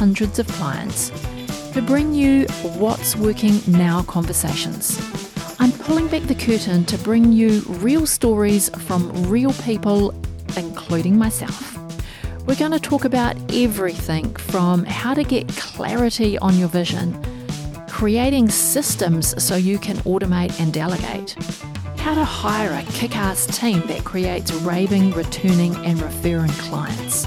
hundreds of clients to bring you what's working now conversations. I'm pulling back the curtain to bring you real stories from real people, including myself. We're going to talk about everything from how to get clarity on your vision, creating systems so you can automate and delegate how to hire a kick ass team that creates raving, returning, and referring clients.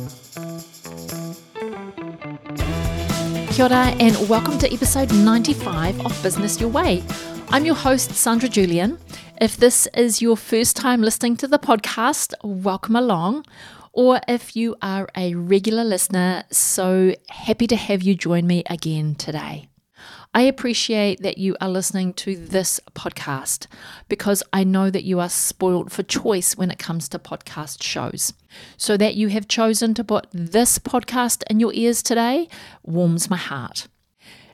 Kia ora and welcome to episode 95 of Business Your Way. I'm your host, Sandra Julian. If this is your first time listening to the podcast, welcome along. Or if you are a regular listener, so happy to have you join me again today. I appreciate that you are listening to this podcast because I know that you are spoiled for choice when it comes to podcast shows. So that you have chosen to put this podcast in your ears today warms my heart.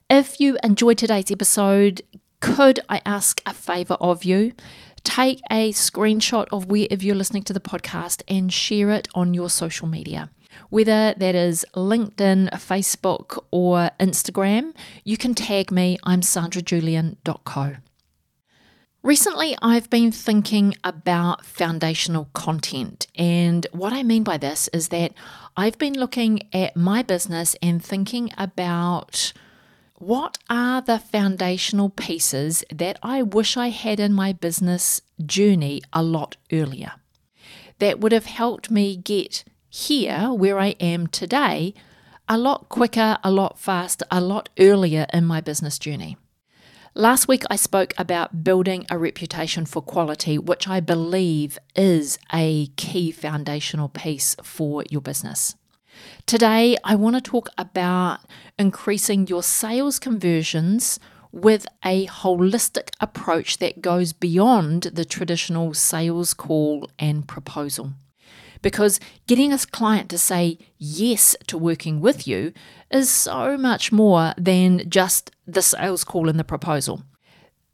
If you enjoyed today's episode, could I ask a favor of you? Take a screenshot of wherever you're listening to the podcast and share it on your social media whether that is LinkedIn, Facebook, or Instagram, you can tag me. I'm sandrajulian.co. Recently, I've been thinking about foundational content. And what I mean by this is that I've been looking at my business and thinking about what are the foundational pieces that I wish I had in my business journey a lot earlier that would have helped me get here, where I am today, a lot quicker, a lot faster, a lot earlier in my business journey. Last week, I spoke about building a reputation for quality, which I believe is a key foundational piece for your business. Today, I want to talk about increasing your sales conversions with a holistic approach that goes beyond the traditional sales call and proposal because getting a client to say yes to working with you is so much more than just the sales call and the proposal.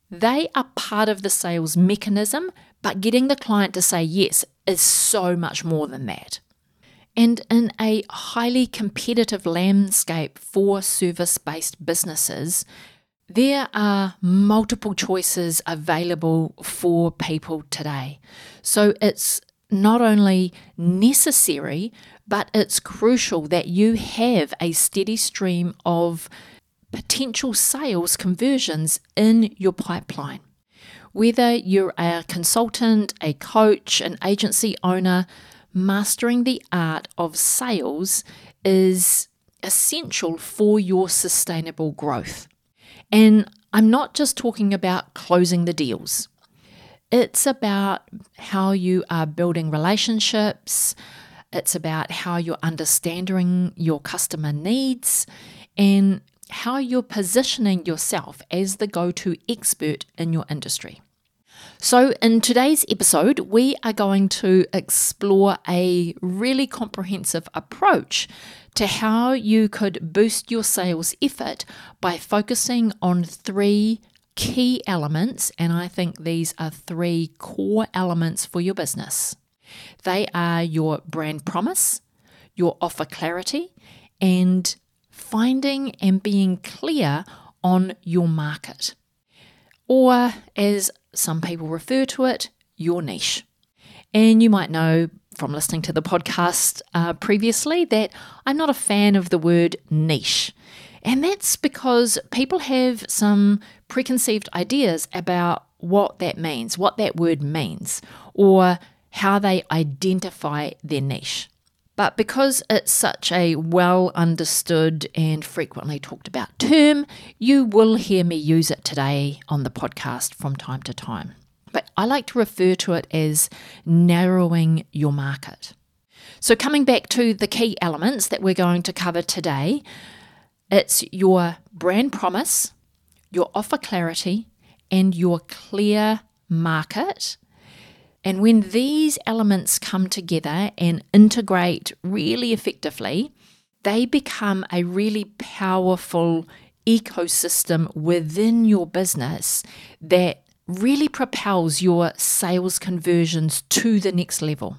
They are part of the sales mechanism, but getting the client to say yes is so much more than that. And in a highly competitive landscape for service based businesses, there are multiple choices available for people today. So it's not only necessary, but it's crucial that you have a steady stream of potential sales conversions in your pipeline. Whether you're a consultant, a coach, an agency owner, mastering the art of sales is essential for your sustainable growth. And I'm not just talking about closing the deals. It's about how you are building relationships, it's about how you're understanding your customer needs, and how you're positioning yourself as the go to expert in your industry. So, in today's episode, we are going to explore a really comprehensive approach to how you could boost your sales effort by focusing on three key elements, and I think these are three core elements for your business. They are your brand promise, your offer clarity, and finding and being clear on your market. Or, as some people refer to it, your niche. And you might know from listening to the podcast uh, previously that I'm not a fan of the word niche. And that's because people have some preconceived ideas about what that means, what that word means, or how they identify their niche. But because it's such a well understood and frequently talked about term, you will hear me use it today on the podcast from time to time. But I like to refer to it as narrowing your market. So, coming back to the key elements that we're going to cover today, it's your brand promise, your offer clarity, and your clear market and when these elements come together and integrate really effectively, they become a really powerful ecosystem within your business that really propels your sales conversions to the next level.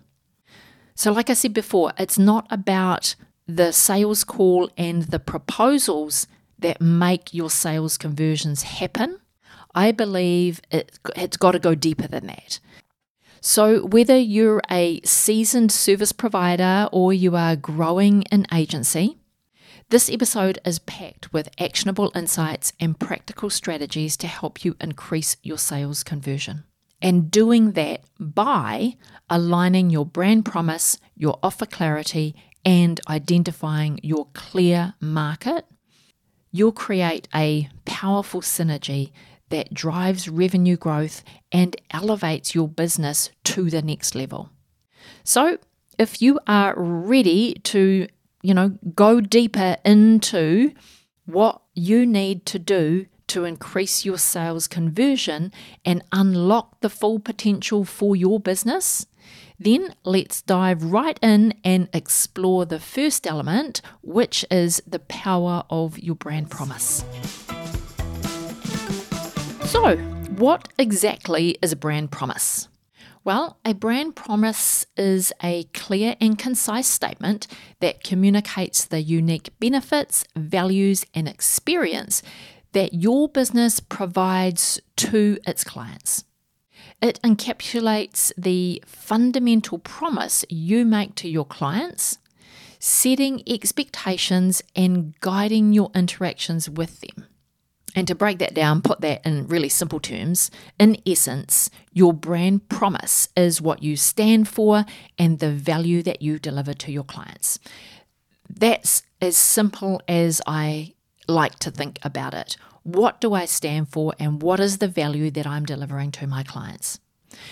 So, like I said before, it's not about the sales call and the proposals that make your sales conversions happen. I believe it, it's got to go deeper than that. So, whether you're a seasoned service provider or you are growing an agency, this episode is packed with actionable insights and practical strategies to help you increase your sales conversion. And doing that by aligning your brand promise, your offer clarity, and identifying your clear market, you'll create a powerful synergy that drives revenue growth and elevates your business to the next level. So, if you are ready to, you know, go deeper into what you need to do to increase your sales conversion and unlock the full potential for your business, then let's dive right in and explore the first element, which is the power of your brand promise. So, what exactly is a brand promise? Well, a brand promise is a clear and concise statement that communicates the unique benefits, values, and experience that your business provides to its clients. It encapsulates the fundamental promise you make to your clients, setting expectations and guiding your interactions with them. And to break that down, put that in really simple terms, in essence, your brand promise is what you stand for and the value that you deliver to your clients. That's as simple as I like to think about it. What do I stand for and what is the value that I'm delivering to my clients?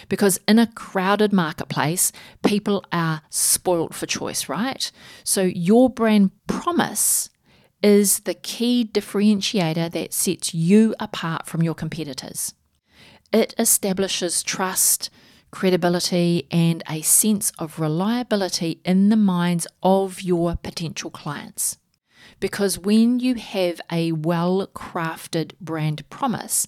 Because in a crowded marketplace, people are spoilt for choice, right? So your brand promise is the key differentiator that sets you apart from your competitors. It establishes trust, credibility, and a sense of reliability in the minds of your potential clients. Because when you have a well crafted brand promise,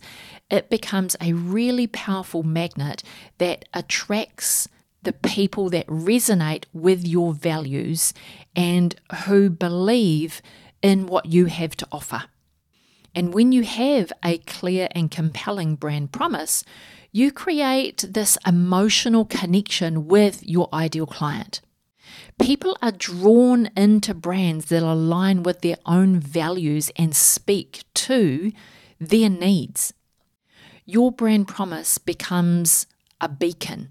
it becomes a really powerful magnet that attracts the people that resonate with your values and who believe in what you have to offer. And when you have a clear and compelling brand promise, you create this emotional connection with your ideal client. People are drawn into brands that align with their own values and speak to their needs. Your brand promise becomes a beacon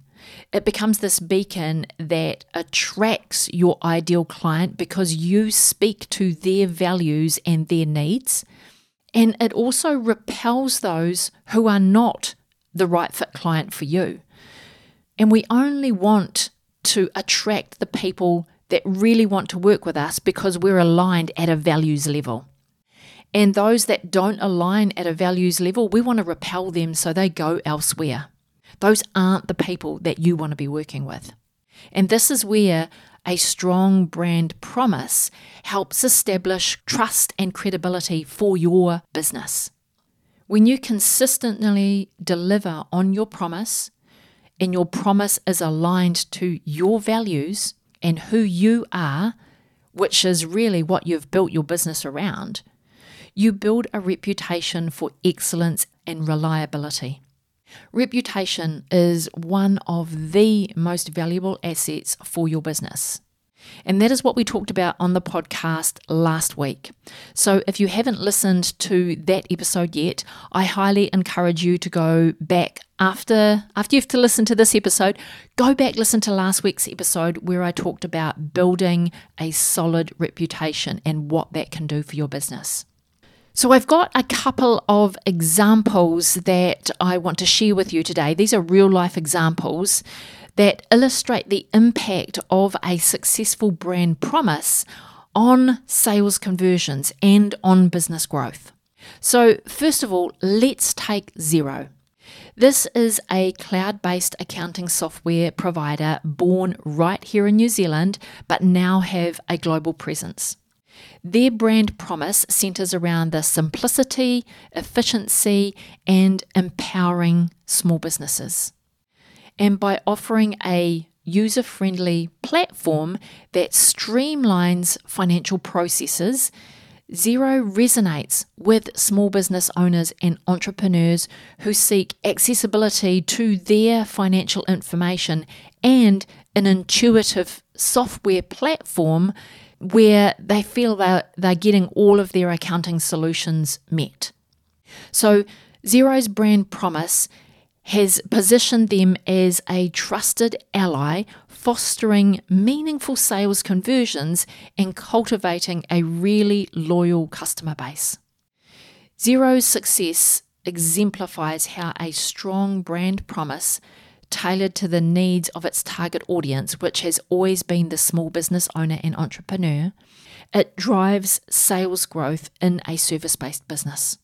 it becomes this beacon that attracts your ideal client because you speak to their values and their needs. And it also repels those who are not the right fit client for you. And we only want to attract the people that really want to work with us because we're aligned at a values level. And those that don't align at a values level, we want to repel them so they go elsewhere. Those aren't the people that you want to be working with. And this is where a strong brand promise helps establish trust and credibility for your business. When you consistently deliver on your promise, and your promise is aligned to your values and who you are, which is really what you've built your business around, you build a reputation for excellence and reliability. Reputation is one of the most valuable assets for your business. And that is what we talked about on the podcast last week. So if you haven't listened to that episode yet, I highly encourage you to go back after after you've to listen to this episode, go back listen to last week's episode where I talked about building a solid reputation and what that can do for your business. So, I've got a couple of examples that I want to share with you today. These are real life examples that illustrate the impact of a successful brand promise on sales conversions and on business growth. So, first of all, let's take Xero. This is a cloud based accounting software provider born right here in New Zealand, but now have a global presence. Their brand promise centers around the simplicity, efficiency, and empowering small businesses and by offering a user friendly platform that streamlines financial processes, Xero resonates with small business owners and entrepreneurs who seek accessibility to their financial information and an intuitive software platform where they feel that they're getting all of their accounting solutions met. So, Xero's brand promise has positioned them as a trusted ally, fostering meaningful sales conversions and cultivating a really loyal customer base. Xero's success exemplifies how a strong brand promise tailored to the needs of its target audience, which has always been the small business owner and entrepreneur, it drives sales growth in a service based business.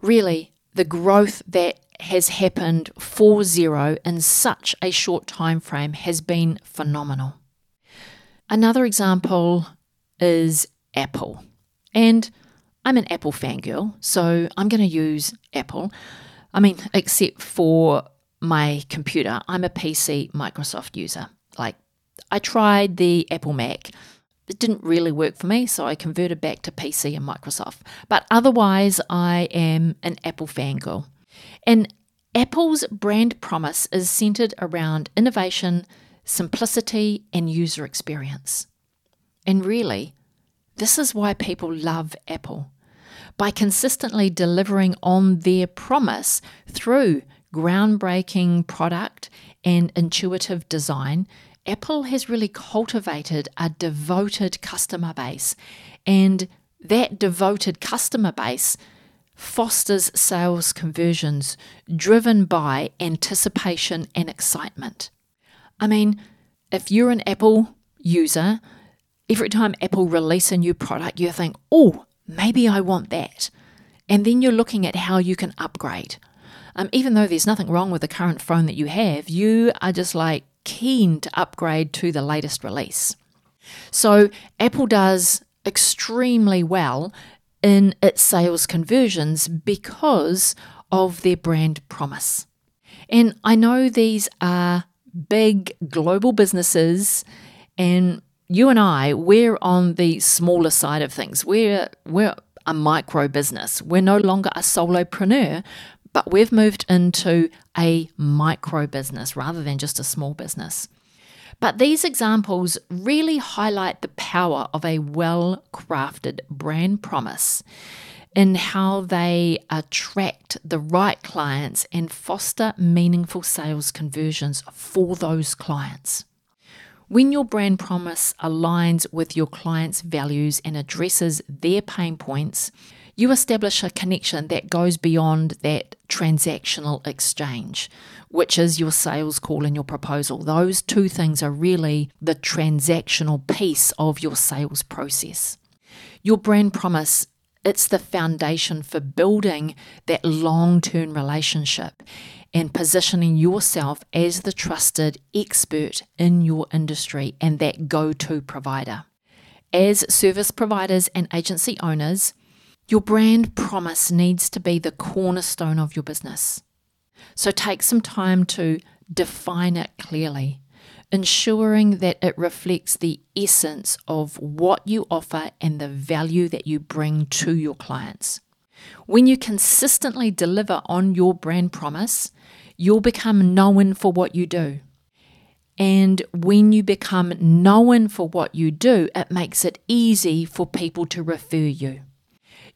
Really, the growth that has happened for Xero in such a short time frame has been phenomenal. Another example is Apple. And I'm an Apple fangirl, so I'm going to use Apple. I mean, except for my computer, I'm a PC Microsoft user. Like, I tried the Apple Mac. It didn't really work for me, so I converted back to PC and Microsoft. But otherwise, I am an Apple fangirl. And Apple's brand promise is centered around innovation, simplicity, and user experience. And really, this is why people love Apple. By consistently delivering on their promise through groundbreaking product and intuitive design, Apple has really cultivated a devoted customer base. And that devoted customer base fosters sales conversions driven by anticipation and excitement. I mean, if you're an Apple user, every time Apple release a new product, you think, oh, maybe I want that. And then you're looking at how you can upgrade. Um, even though there's nothing wrong with the current phone that you have, you are just like keen to upgrade to the latest release. So Apple does extremely well in its sales conversions because of their brand promise. And I know these are big global businesses and you and I, we're on the smaller side of things. We're we're a micro business. We're no longer a solopreneur, but we've moved into a micro business rather than just a small business. But these examples really highlight the power of a well crafted brand promise in how they attract the right clients and foster meaningful sales conversions for those clients. When your brand promise aligns with your clients' values and addresses their pain points, you establish a connection that goes beyond that transactional exchange, which is your sales call and your proposal. Those two things are really the transactional piece of your sales process. Your brand promise it's the foundation for building that long term relationship and positioning yourself as the trusted expert in your industry and that go to provider. As service providers and agency owners, your brand promise needs to be the cornerstone of your business. So take some time to define it clearly, ensuring that it reflects the essence of what you offer and the value that you bring to your clients. When you consistently deliver on your brand promise, you'll become known for what you do. And when you become known for what you do, it makes it easy for people to refer you.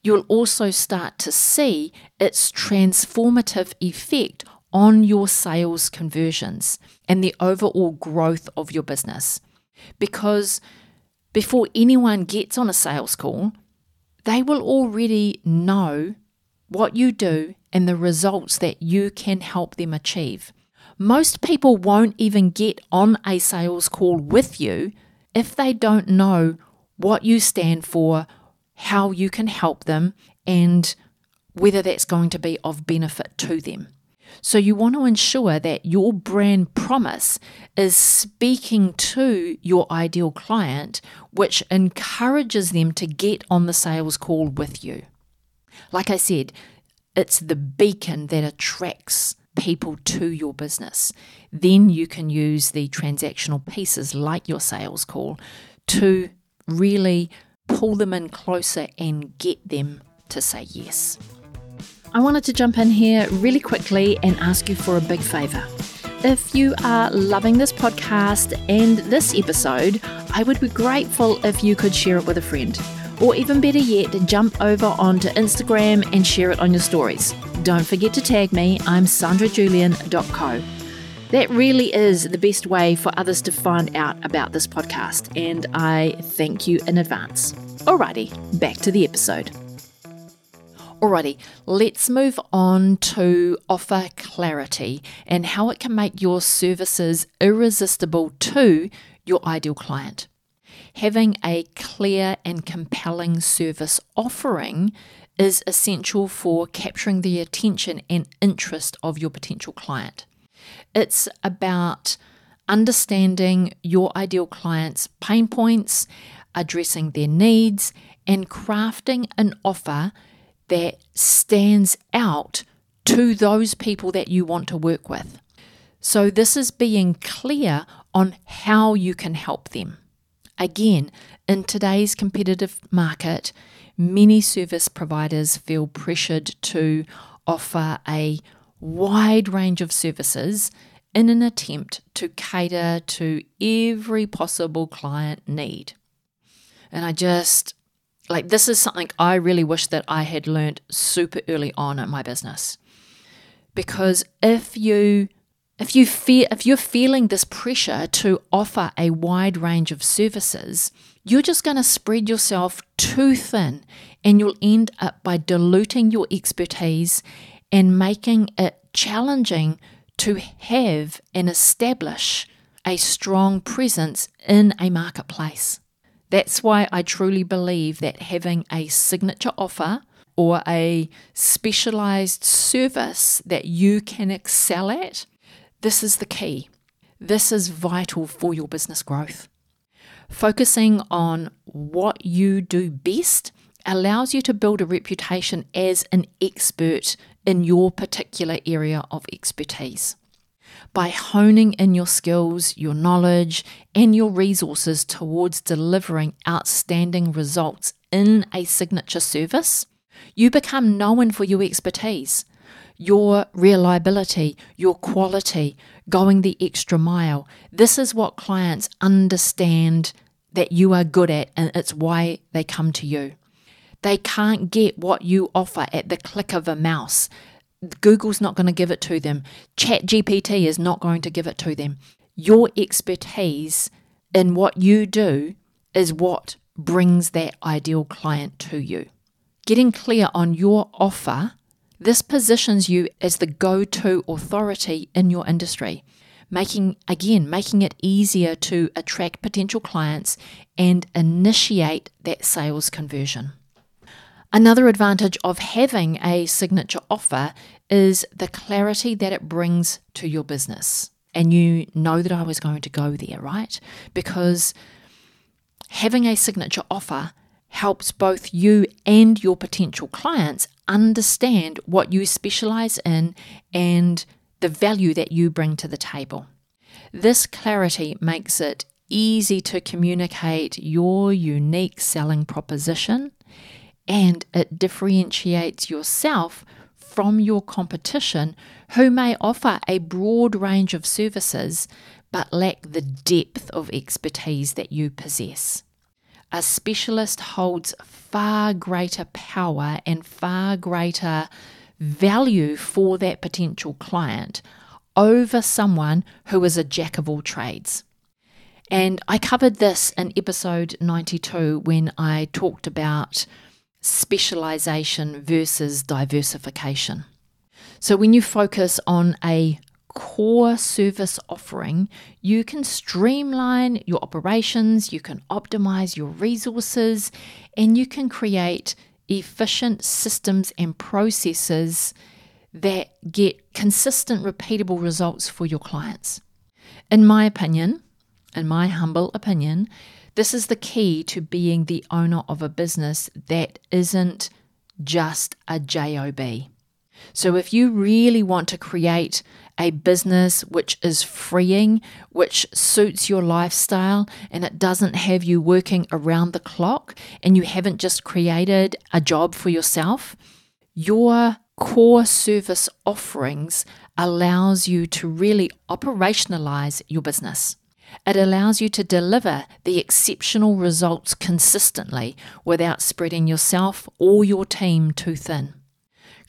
You'll also start to see its transformative effect on your sales conversions and the overall growth of your business. Because before anyone gets on a sales call, they will already know what you do and the results that you can help them achieve. Most people won't even get on a sales call with you if they don't know what you stand for, how you can help them, and whether that's going to be of benefit to them. So, you want to ensure that your brand promise is speaking to your ideal client, which encourages them to get on the sales call with you. Like I said, it's the beacon that attracts people to your business. Then you can use the transactional pieces like your sales call to really pull them in closer and get them to say yes. I wanted to jump in here really quickly and ask you for a big favour. If you are loving this podcast and this episode, I would be grateful if you could share it with a friend. Or even better yet, jump over onto Instagram and share it on your stories. Don't forget to tag me, I'm sandrajulian.co. That really is the best way for others to find out about this podcast, and I thank you in advance. Alrighty, back to the episode. Alrighty, let's move on to offer clarity and how it can make your services irresistible to your ideal client having a clear and compelling service offering is essential for capturing the attention and interest of your potential client. It's about understanding your ideal client's pain points, addressing their needs, and crafting an offer that stands out to those people that you want to work with. So, this is being clear on how you can help them. Again, in today's competitive market, many service providers feel pressured to offer a wide range of services in an attempt to cater to every possible client need. And I just like this is something I really wish that I had learned super early on in my business. Because if you if you fear, if you're feeling this pressure to offer a wide range of services, you're just going to spread yourself too thin and you'll end up by diluting your expertise and making it challenging to have and establish a strong presence in a marketplace. That's why I truly believe that having a signature offer or a specialized service that you can excel at this is the key. This is vital for your business growth. Focusing on what you do best allows you to build a reputation as an expert in your particular area of expertise. By honing in your skills, your knowledge, and your resources towards delivering outstanding results in a signature service, you become known for your expertise your reliability, your quality, going the extra mile. This is what clients understand that you are good at, and it's why they come to you. They can't get what you offer at the click of a mouse. Google's not going to give it to them. ChatGPT is not going to give it to them. Your expertise in what you do is what brings that ideal client to you. Getting clear on your offer this positions you as the go to authority in your industry, making, again, making it easier to attract potential clients and initiate that sales conversion. Another advantage of having a signature offer is the clarity that it brings to your business. And you know that I was going to go there, right? Because having a signature offer helps both you and your potential clients understand what you specialize in and the value that you bring to the table. This clarity makes it easy to communicate your unique selling proposition and it differentiates yourself from your competition who may offer a broad range of services but lack the depth of expertise that you possess. A specialist holds far greater power and far greater value for that potential client over someone who is a jack of all trades. And I covered this in episode 92 when I talked about specialization versus diversification. So, when you focus on a core service offering, you can streamline your operations, you can optimize your resources, and you can create efficient systems and processes that get consistent, repeatable results for your clients. In my opinion, in my humble opinion, this is the key to being the owner of a business that isn't just a job. So, if you really want to create a business which is freeing, which suits your lifestyle, and it doesn't have you working around the clock, and you haven't just created a job for yourself, your core service offerings allows you to really operationalize your business. It allows you to deliver the exceptional results consistently without spreading yourself or your team too thin.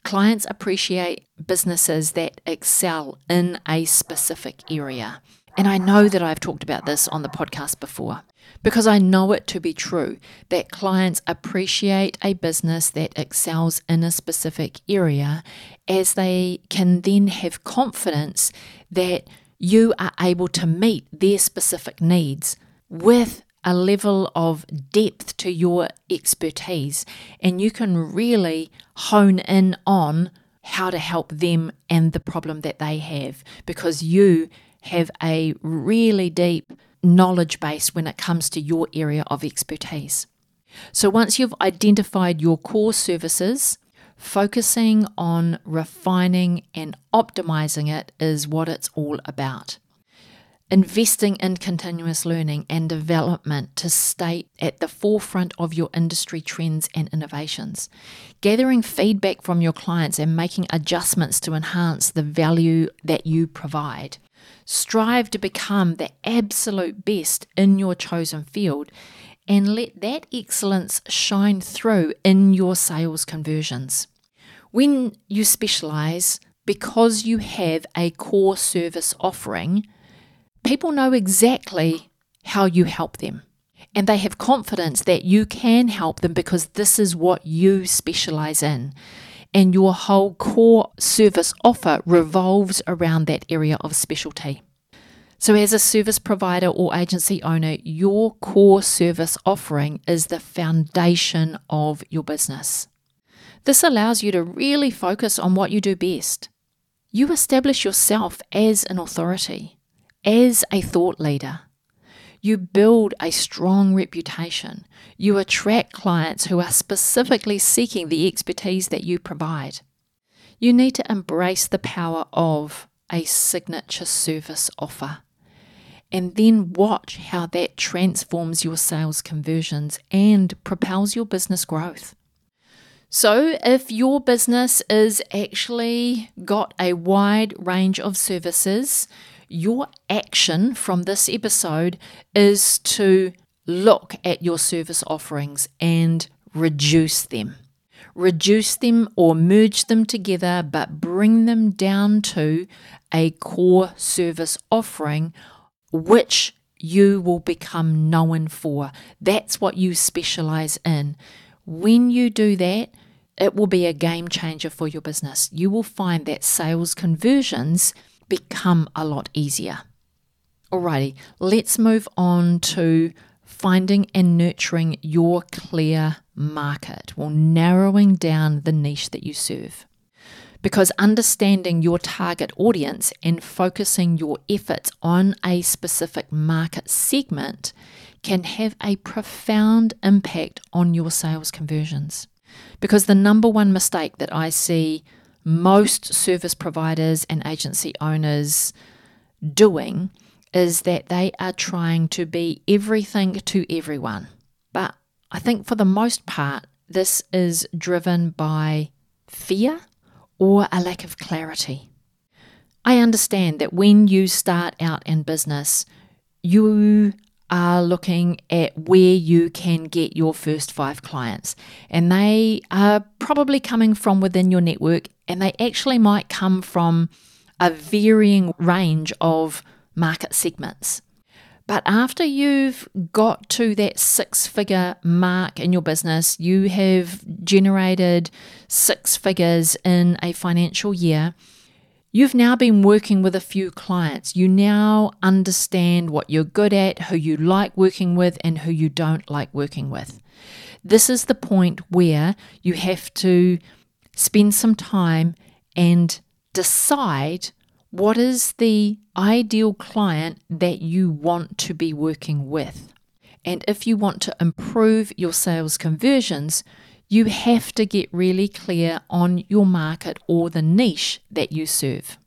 Clients appreciate businesses that excel in a specific area. And I know that I've talked about this on the podcast before because I know it to be true that clients appreciate a business that excels in a specific area as they can then have confidence that you are able to meet their specific needs with a level of depth to your expertise, and you can really hone in on how to help them and the problem that they have because you have a really deep knowledge base when it comes to your area of expertise. So, once you've identified your core services, focusing on refining and optimizing it is what it's all about investing in continuous learning and development to stay at the forefront of your industry trends and innovations, gathering feedback from your clients and making adjustments to enhance the value that you provide. Strive to become the absolute best in your chosen field and let that excellence shine through in your sales conversions. When you specialize, because you have a core service offering, people know exactly how you help them. And they have confidence that you can help them because this is what you specialize in. And your whole core service offer revolves around that area of specialty. So, as a service provider or agency owner, your core service offering is the foundation of your business. This allows you to really focus on what you do best. You establish yourself as an authority as a thought leader. You build a strong reputation. You attract clients who are specifically seeking the expertise that you provide. You need to embrace the power of a signature service offer and then watch how that transforms your sales conversions and propels your business growth. So, if your business is actually got a wide range of services, your action from this episode is to look at your service offerings and reduce them. Reduce them or merge them together, but bring them down to a core service offering which you will become known for. That's what you specialize in. When you do that, it will be a game changer for your business. You will find that sales conversions become a lot easier. Alrighty, let's move on to finding and nurturing your clear market, well, narrowing down the niche that you serve. Because understanding your target audience and focusing your efforts on a specific market segment can have a profound impact on your sales conversions. Because the number one mistake that I see most service providers and agency owners doing is that they are trying to be everything to everyone. But I think for the most part, this is driven by fear or a lack of clarity. I understand that when you start out in business, you are looking at where you can get your first five clients. And they are probably coming from within your network, and they actually might come from a varying range of market segments. But after you've got to that six figure mark in your business, you have generated six figures in a financial year. You've now been working with a few clients. You now understand what you're good at, who you like working with, and who you don't like working with. This is the point where you have to spend some time and decide what is the ideal client that you want to be working with? And if you want to improve your sales conversions, you have to get really clear on your market or the niche that you serve.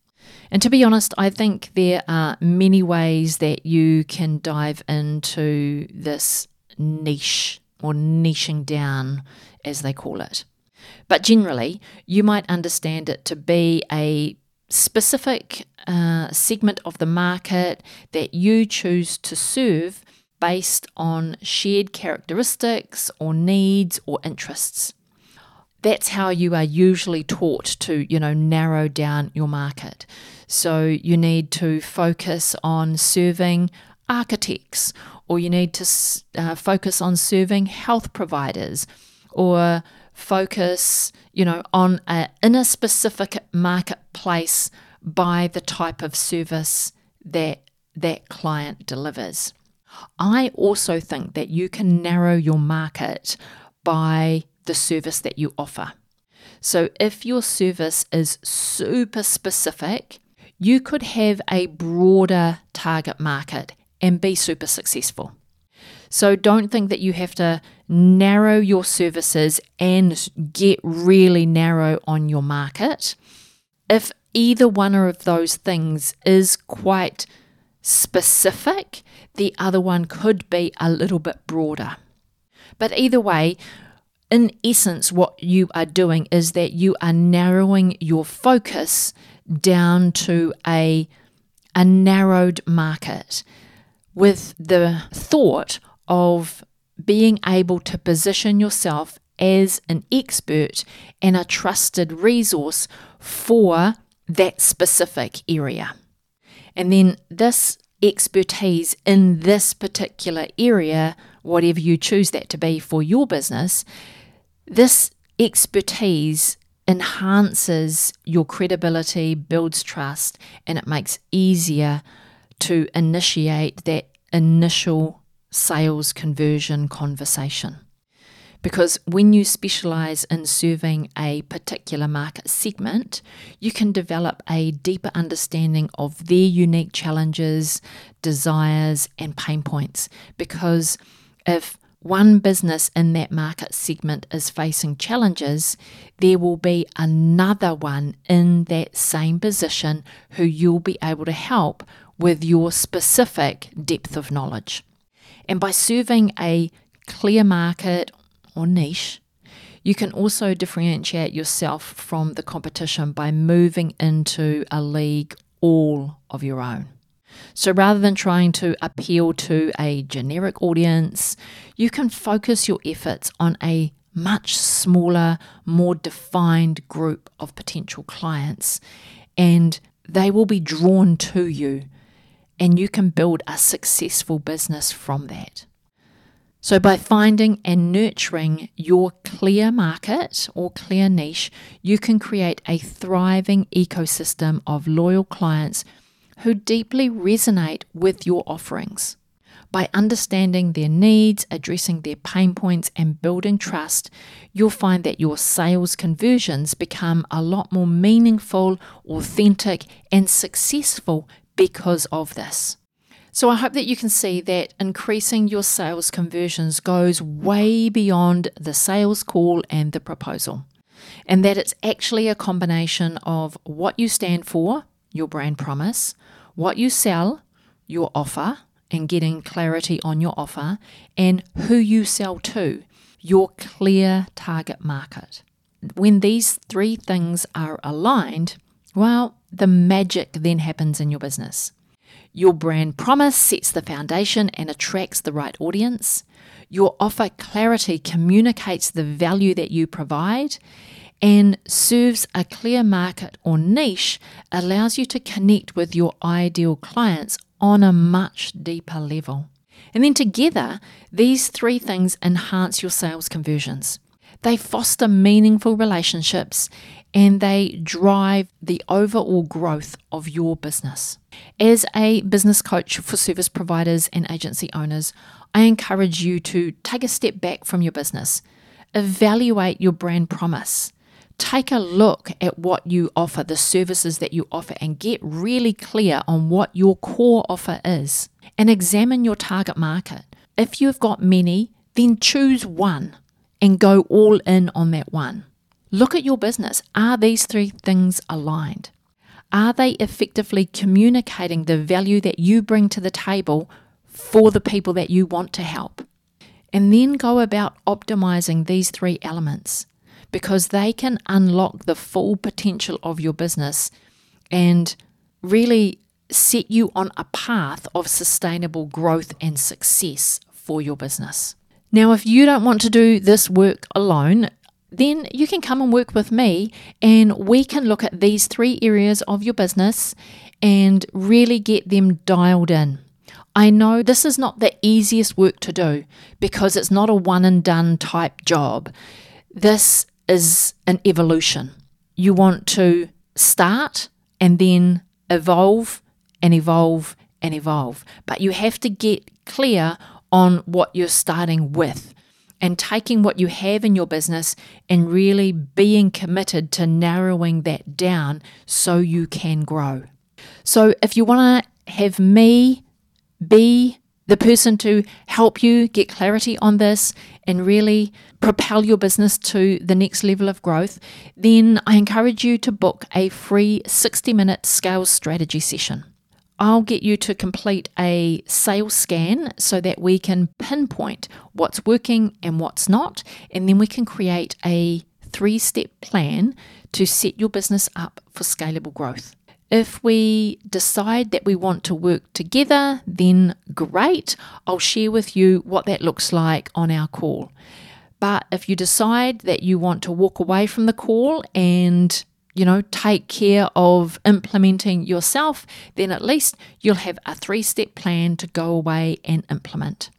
And to be honest, I think there are many ways that you can dive into this niche or niching down, as they call it. But generally, you might understand it to be a specific uh, segment of the market that you choose to serve based on shared characteristics or needs or interests. That's how you are usually taught to, you know, narrow down your market. So you need to focus on serving architects, or you need to uh, focus on serving health providers, or focus, you know, on a, in a specific marketplace by the type of service that that client delivers. I also think that you can narrow your market by the service that you offer. So if your service is super specific, you could have a broader target market and be super successful. So don't think that you have to narrow your services and get really narrow on your market. If either one of those things is quite specific, the other one could be a little bit broader. But either way, in essence, what you are doing is that you are narrowing your focus down to a, a narrowed market with the thought of being able to position yourself as an expert and a trusted resource for that specific area. And then this expertise in this particular area, whatever you choose that to be for your business, this expertise enhances your credibility, builds trust, and it makes easier to initiate that initial sales conversion conversation. Because when you specialize in serving a particular market segment, you can develop a deeper understanding of their unique challenges, desires, and pain points. Because if one business in that market segment is facing challenges, there will be another one in that same position who you'll be able to help with your specific depth of knowledge. And by serving a clear market or niche, you can also differentiate yourself from the competition by moving into a league all of your own. So rather than trying to appeal to a generic audience, you can focus your efforts on a much smaller, more defined group of potential clients, and they will be drawn to you and you can build a successful business from that. So, by finding and nurturing your clear market or clear niche, you can create a thriving ecosystem of loyal clients who deeply resonate with your offerings. By understanding their needs, addressing their pain points, and building trust, you'll find that your sales conversions become a lot more meaningful, authentic, and successful because of this. So I hope that you can see that increasing your sales conversions goes way beyond the sales call and the proposal, and that it's actually a combination of what you stand for, your brand promise, what you sell, your offer, and getting clarity on your offer, and who you sell to, your clear target market. When these three things are aligned, well, the magic then happens in your business. Your brand promise sets the foundation and attracts the right audience. Your offer clarity communicates the value that you provide and serves a clear market or niche, allows you to connect with your ideal clients on a much deeper level. And then together, these three things enhance your sales conversions. They foster meaningful relationships and they drive the overall growth of your business. As a business coach for service providers and agency owners, I encourage you to take a step back from your business, evaluate your brand promise, take a look at what you offer, the services that you offer, and get really clear on what your core offer is. And examine your target market. If you've got many, then choose one and go all in on that one. Look at your business. Are these three things aligned? Are they effectively communicating the value that you bring to the table for the people that you want to help? And then go about optimizing these three elements because they can unlock the full potential of your business and really set you on a path of sustainable growth and success for your business. Now, if you don't want to do this work alone, then you can come and work with me and we can look at these three areas of your business and really get them dialed in. I know this is not the easiest work to do because it's not a one and done type job. This is an evolution. You want to start and then evolve and evolve and evolve. But you have to get clear on what you're starting with and taking what you have in your business and really being committed to narrowing that down so you can grow. So, if you want to have me be the person to help you get clarity on this and really propel your business to the next level of growth, then I encourage you to book a free 60 minute scales strategy session. I'll get you to complete a scale scan so that we can pinpoint what's working and what's not, and then we can create a three step plan to set your business up for scalable growth. If we decide that we want to work together, then great. I'll share with you what that looks like on our call. But if you decide that you want to walk away from the call and you know, take care of implementing yourself, then at least you'll have a three step plan to go away and implement.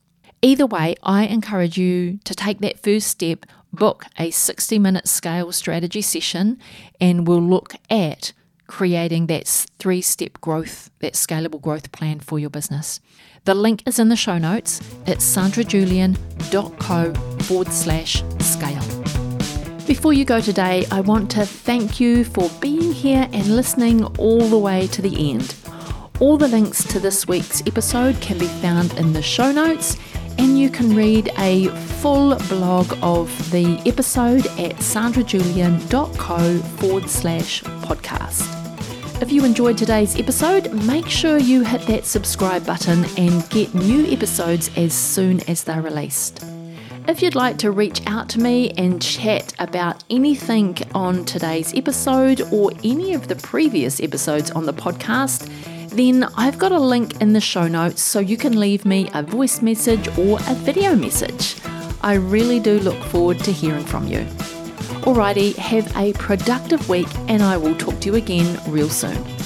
Either way, I encourage you to take that first step, book a 60 minute scale strategy session, and we'll look at creating that three step growth, that scalable growth plan for your business. The link is in the show notes. It's sandrajulian.co forward slash scale. Before you go today, I want to thank you for being here and listening all the way to the end. All the links to this week's episode can be found in the show notes, and you can read a full blog of the episode at sandrajulian.co forward slash podcast. If you enjoyed today's episode, make sure you hit that subscribe button and get new episodes as soon as they're released. If you'd like to reach out to me and chat about anything on today's episode or any of the previous episodes on the podcast, then I've got a link in the show notes so you can leave me a voice message or a video message. I really do look forward to hearing from you. Alrighty, have a productive week and I will talk to you again real soon.